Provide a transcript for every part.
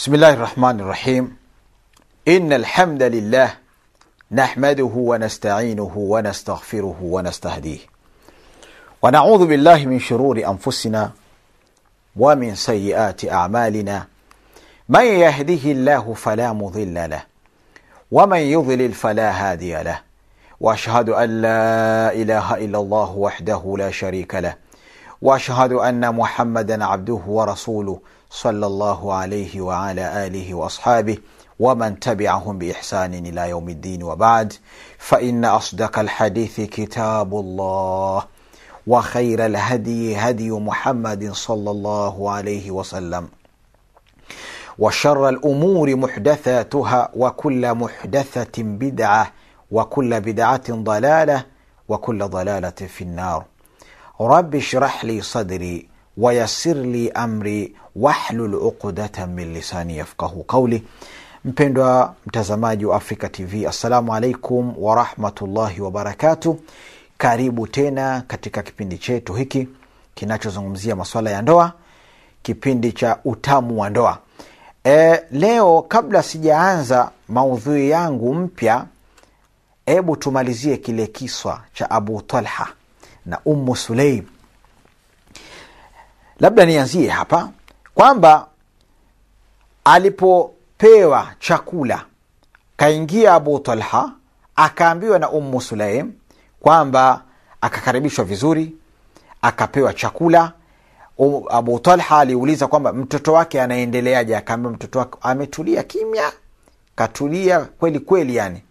بسم الله الرحمن الرحيم إن الحمد لله نحمده ونستعينه ونستغفره ونستهديه ونعوذ بالله من شرور أنفسنا ومن سيئات أعمالنا من يهده الله فلا مضل له ومن يضلل فلا هادي له واشهد ان لا اله الا الله وحده لا شريك له واشهد ان محمدا عبده ورسوله صلى الله عليه وعلى آله وأصحابه ومن تبعهم بإحسان إلى يوم الدين وبعد فإن أصدق الحديث كتاب الله وخير الهدي هدي محمد صلى الله عليه وسلم وشر الأمور محدثاتها وكل محدثة بدعة وكل بدعة ضلالة وكل ضلالة في النار. رب اشرح لي صدري wayasir li amri wahlul uqdata min lisani yafqahu qauli mpendwa mtazamaji wa afrika tv assalamu alaikum warahmatullahi wabarakatuh karibu tena katika kipindi chetu hiki kinachozungumzia maswala ya ndoa kipindi cha utamu wa ndoa. E, leo kabla sijaanza maudhui yangu mpya hebu tumalizie kile kiswa cha abu talha na ummu suleim labda nianzie hapa kwamba alipopewa chakula kaingia abu talha akaambiwa na ummu sulaim kwamba akakaribishwa vizuri akapewa chakula. Um, abu talha aliuliza kwamba mtoto wake anaendeleaje? Akaambia mtoto wake ametulia kimya katulia kweli kweli yani.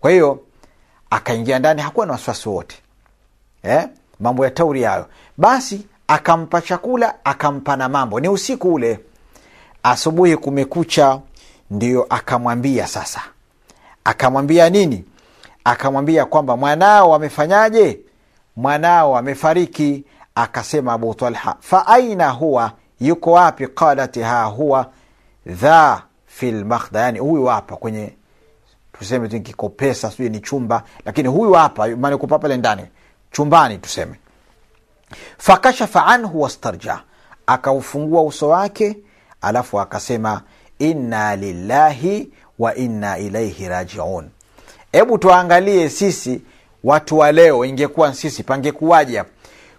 Kwa hiyo akaingia ndani hakuwa na wasiwasi wote eh? mambo ya tauri hayo. Basi akampa chakula akampa na mambo. Ni usiku ule. Asubuhi kumekucha ndio akamwambia sasa. Akamwambia nini? Akamwambia kwamba mwanao amefanyaje? Mwanao amefariki. Akasema abu talha fa aina huwa? Yuko wapi? Qalat ha huwa dha fi lmakhdha yani huyu hapa kwenye tuseme tu kikopesa sijui ni chumba lakini huyu hapa maana pale ndani chumbani tuseme fakashafa anhu wastarja. Akaufungua uso wake alafu akasema inna lillahi wa inna ilaihi rajiun. Hebu tuangalie sisi watu wa leo ingekuwa sisi pangekuwaje hapo?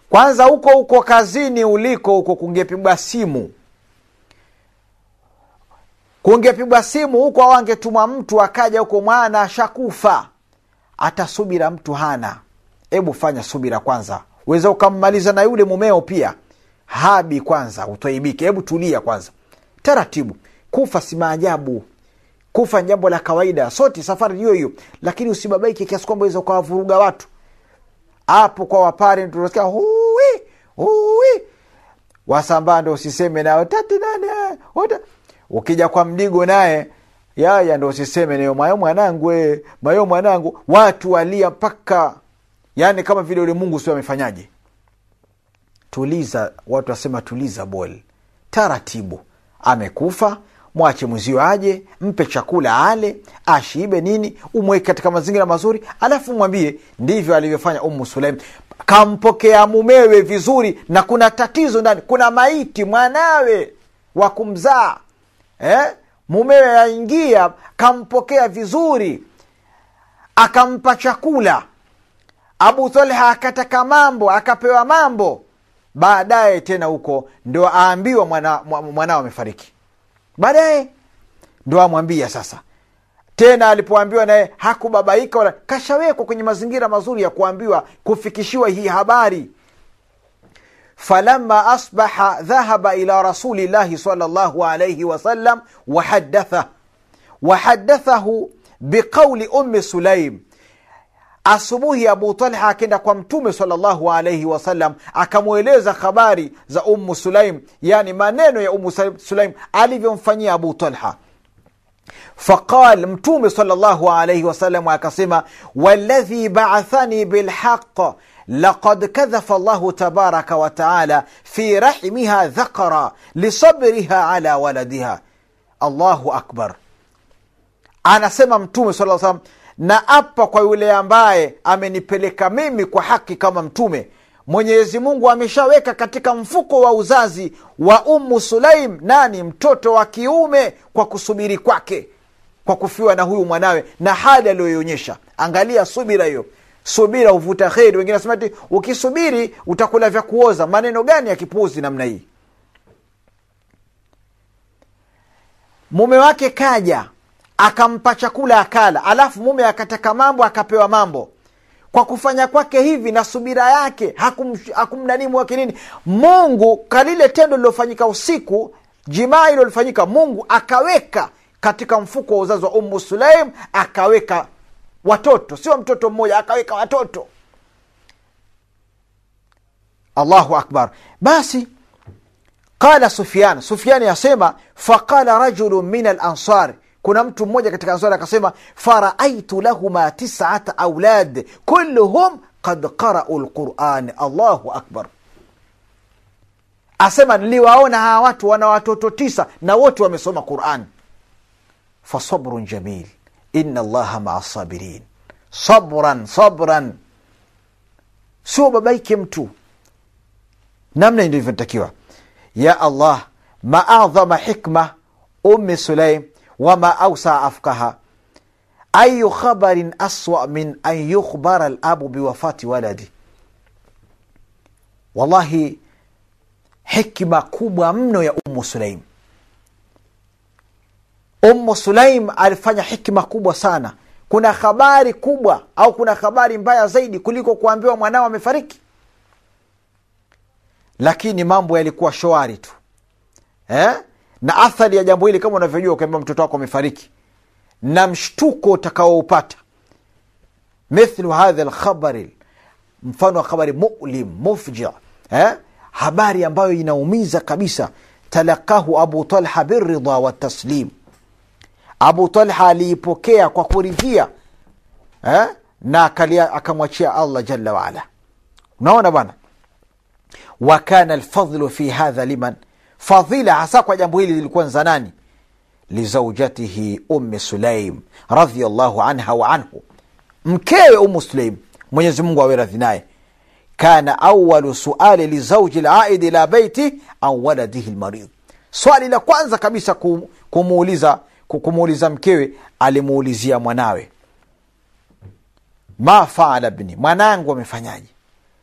Kwanza huko huko kazini uliko huko kungepigwa simu. Kungepigwa simu huko au angetumwa mtu akaja huko mwana ashakufa. Hata subira mtu hana. Hebu fanya subira kwanza weza ukammaliza na yule mumeo pia. Habi kwanza utwaibike hebu tulia kwanza. Taratibu. Kufa si maajabu. Kufa ni jambo la kawaida. Sote safari hiyo hiyo. Lakini usibabaike kiasi kwamba weza ukawavuruga watu. Hapo kwa wapare tunasikia huwi huwi. Wasambaa usiseme nao nane ota ukija kwa mdigo naye yaya ndo usiseme nayo mayo mwanangu e, mayo mwanangu. Watu walia mpaka yaani kama vile yule mungu sio amefanyaje. Tuliza watu wasema tuliza bol. Taratibu. Amekufa mwache mwezio aje mpe chakula ale ashibe nini umweke katika mazingira mazuri alafu mwambie ndivyo alivyofanya umu sulaim. Kampokea mumewe vizuri na kuna tatizo ndani kuna maiti mwanawe wa kumzaa. Eh? mumewe aingia kampokea vizuri akampa chakula abu talha akataka mambo akapewa mambo. Baadaye tena huko ndo aambiwa mwanao mwana amefariki. Baadaye ndo amwambia sasa. Tena alipoambiwa naye hakubabaika wala kashawekwa kwenye mazingira mazuri ya kuambiwa kufikishiwa hii habari. Falama asbaha dhahaba ila rasulillahi salllahu alaihi wasallam wahadatha wahadathahu biqauli ummi sulaim asubuhi abu talha akenda kwa mtume salllahu alaihi wasallam akamweleza habari za ummu sulaim yani maneno ya ummu sulaim alivyomfanyia abu talha faqal mtume salllahu alaihi wasallam akasema waladhi baathani bilhaq لقد كذف الله تبارك وتعالى في رحمها ذكرا لصبرها على ولدها الله أكبر anasema mtume saa salam na apa kwa yule ambaye amenipeleka mimi kwa haki kama mtume. Mwenyezi mungu ameshaweka katika mfuko wa uzazi wa umu sulaim nani? Mtoto wa kiume kwa kusubiri kwake kwa kufiwa na huyu mwanawe na hali aliyoionyesha. Angalia subira hiyo. Subira huvuta kheri. Wengine nasema ti ukisubiri utakula vya kuoza. Maneno gani ya kipuuzi namna hii? Mume wake kaja akampa chakula akala. Alafu mume akataka mambo akapewa mambo. Kwa kufanya kwake hivi na subira yake hakum, hakumnanimu wake nini. Mungu kalile tendo lilofanyika usiku jimaa ilo lilofanyika, mungu akaweka katika mfuko wa uzazi wa ummu sulaim akaweka watoto. Sio mtoto mmoja akaweka watoto. Allahu akbar. Basi qala sufyan. Sufiani asema faqala rajulu min alansari kuna mtu mmoja katika ansari akasema faraaitu lahuma tisata aulad kulluhum kad qarau lquran allahu akbar. Asema niliwaona hawa watu wana watoto tisa na wote wamesoma quran. Fasabrun jamil ina allaha maa sabirin. Sabran sabran. Sio babaike mtu. Namna ndivyotakiwa ya allah maadhama hikma ummi sulaim wama ausa afkaha. Ayu khabarin aswa min an yukhbara labu biwafati waladi. Wallahi hikma kubwa mno ya umu sulaim. Umu sulaim alifanya hikma kubwa sana. Kuna habari kubwa au kuna habari mbaya zaidi kuliko kuambiwa mwanao amefariki? Lakini mambo yalikuwa shwari tu. Eh? Na athari ya jambo hili kama unavyojua ukiambia mtoto wako amefariki na mshtuko utakaoupata. Mithlu hadha lkhabari mfano wa khabari mulim mufja eh? habari ambayo inaumiza kabisa. Talakahu abu talha biridha wataslim abu talha aliipokea kwa kuridhia eh? na akamwachia allah jalla waala unaona bwana? Wakana lfadlu fi hadha liman fadhila hasa kwa jambo hili lilikuwa za nani? Lizaujatihi ummi sulaim radiallahu anha wa anhu. Mkewe umu sulaim mwenyezi mungu awe radhi naye. Kana awalu suali lizauji laidi la beiti an waladihi lmarid swali la kwanza kabisa kumuuliza kumuuliza mkewe alimuulizia mwanawe. Ma faala bni mwanangu amefanyaje?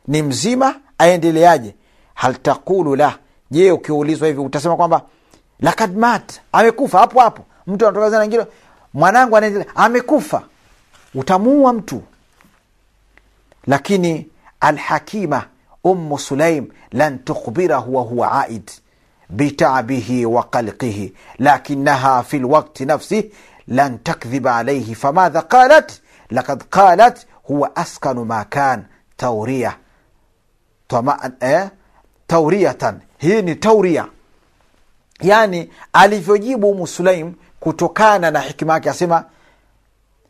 Ni mzima aendeleaje? Hal taqulu lah je ukiulizwa hivi utasema kwamba lakad mat amekufa hapo hapo. Mtu anatoka mwanangu anaendelea amekufa. Utamuua mtu. Lakini alhakima ummu sulaim lan tukhbirahu wahuwa aid bitabihi wa qalqihi lakinaha fi lwakti nafsih lan takdhiba alaihi famadha qalat lakad qalat huwa askanu ma kan tauria Tama, eh? Tauriatan hii ni tauria. Yani alivyojibu umu sulaim kutokana na hikima yake asema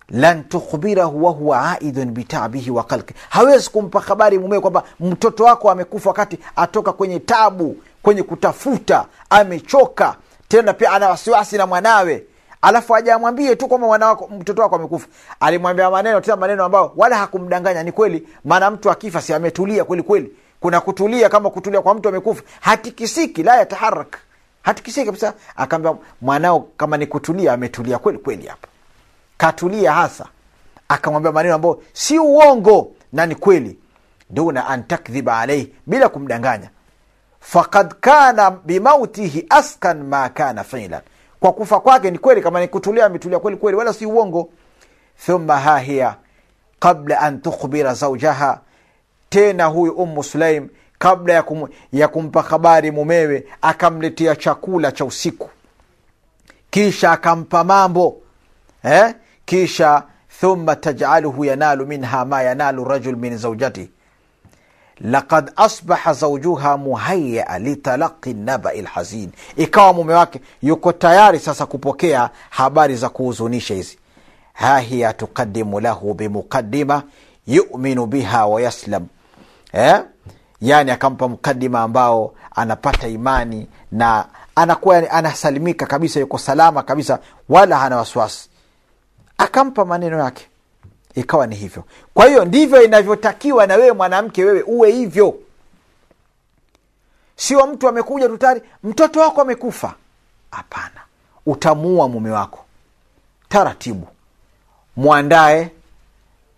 lan tukhbirahu wahuwa aidun bitabihi wa kalki hawezi kumpa habari mumewe kwamba mtoto wako amekufa wakati atoka kwenye tabu kwenye kutafuta amechoka tena pia ana wasiwasi na mwanawe. Alafu ajamwambie tu kwamba mtoto wako amekufa. Alimwambia maneno tena maneno ambayo wala hakumdanganya. Ni kweli maana mtu akifa si ametulia kweli kweli kuna kutulia kama kutulia kwa mtu amekufa hatikisiki la yataharak. Hatikisiki kabisa. Akaambia mwanao kama ni kutulia ametulia kweli kweli hapa. Katulia hasa. Akamwambia maneno ambayo si uongo na ni kweli. Duna an takdhiba alaihi bila kumdanganya. Fakad kana bimautihi askan ma kana filan kwa kufa kwake ni kweli kama nikutulia ametulia kweli kweli wala si uongo. Thumma hahiya qabla an tukhbira zaujaha tena huyu ummu sulaim kabla ya, kum, ya kumpa habari mumewe akamletea chakula cha usiku. Kisha akampa mambo eh? kisha thumma tajaluhu yanalu minha ma yanalu rajul min zaujati lakad asbaha zaujuha muhayaa litalaqi nabai lhazin ikawa mume wake yuko tayari sasa kupokea habari za kuhuzunisha hizi. Hahiya tuqadimu lahu bimuqadima yuminu biha wayaslam eh? yani akampa mkadima ambao anapata imani na anakuwa anasalimika kabisa yuko salama kabisa wala hana wasiwasi. Akampa maneno yake. Ikawa ni hivyo. Kwa hiyo ndivyo inavyotakiwa na wewe mwanamke wewe uwe hivyo. Sio mtu amekuja tutari mtoto wako amekufa. Hapana. Utamuua mume wako. Taratibu. Mwandae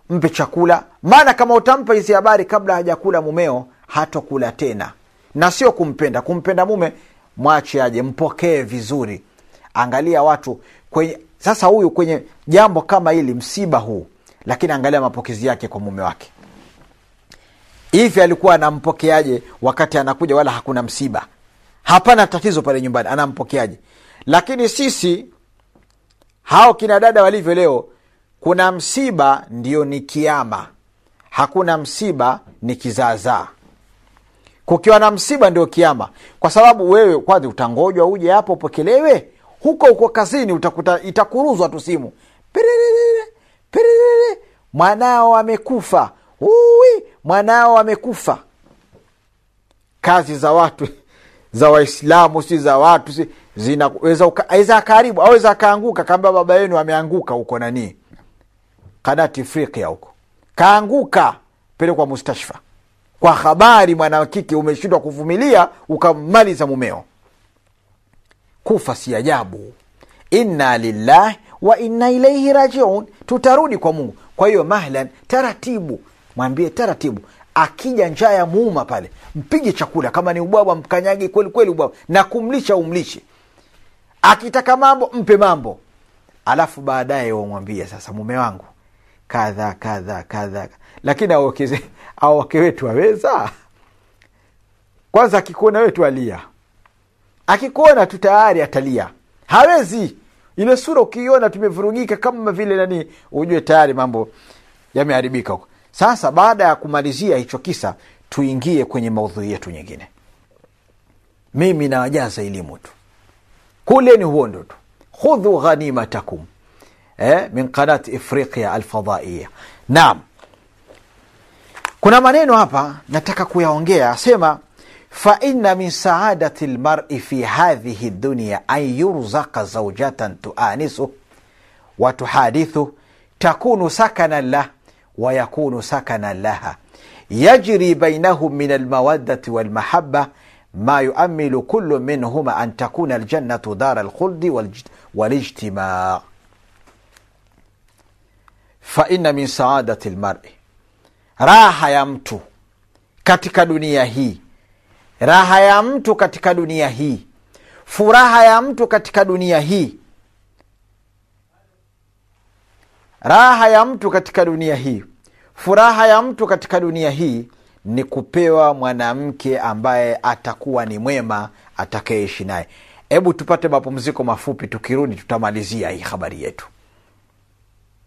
mpe chakula. Maana kama utampa hizi habari kabla hajakula mumeo hatokula tena. Na sio kumpenda. Kumpenda mume mwache aje mpokee vizuri. Angalia watu kwenye sasa huyu kwenye jambo kama hili msiba huu. Lakini angalia mapokezi yake kwa mume wake. Hivi alikuwa anampokeaje wakati anakuja wala hakuna msiba? Hapana tatizo pale nyumbani anampokeaje lakini sisi hao kina dada walivyo leo kuna msiba ndio ni kiama. Hakuna msiba ni kizaazaa kukiwa na msiba ndio kiama. Kwa sababu wewe kwanza utangojwa uje hapo upokelewe. Huko huko kazini utakuta itakuruzwa tu simu. Piriri, mwanao amekufa. Ui, mwanao amekufa. Kazi za watu za waislamu si za watu si zinaweza karibu aweza akaanguka kamba baba yenu ameanguka huko nanii kanati afrikia huko. Kaanguka pelekwa mustashfa. Kwa habari mwanakike umeshindwa kuvumilia ukammaliza mumeo. Kufa si ajabu. Inna lillahi wa inna ilaihi rajiun. Tutarudi kwa mungu. Kwa hiyo mahlan taratibu. Mwambie taratibu. Akija njaa ya muuma pale mpige chakula. Kama ni ubwabwa mkanyage kweli kweli ubwabwa. Na kumlisha umlishe. Akitaka mambo mpe mambo. Alafu baadaye wamwambie sasa mume wangu kadha kadha kadha lakini awake wetu aweza kwanza akikuona wetu alia. Akikuona tu tayari atalia. Hawezi. Ile sura ukiiona tumevurugika kama vile nani ujue tayari mambo yameharibika huko. Sasa baada ya kumalizia hicho kisa tuingie kwenye maudhui yetu nyingine. Mimi nawajaza elimu tu. Kuleni huondo tu. Khudhu ghanimatakum إيه؟ من قناة إفريقيا الفضائية. نعم. كنا منين هابا؟ نتكا كويا سيما فإن من سعادة المرء في هذه الدنيا أن يرزق زوجة تؤانسه وتحادثه تكون سكنا له ويكون سكنا لها. يجري بينهم من المودة والمحبة ما يؤمل كل منهما أن تكون الجنة دار الخلد والاجتماع. faina min saadati lmari, raha ya mtu katika dunia hii, raha ya mtu katika dunia hii, furaha ya mtu katika dunia hii, raha ya mtu katika dunia hii, furaha ya mtu katika dunia hii ni kupewa mwanamke ambaye atakuwa ni mwema atakayeishi naye. Hebu tupate mapumziko mafupi, tukirudi tutamalizia hii habari yetu.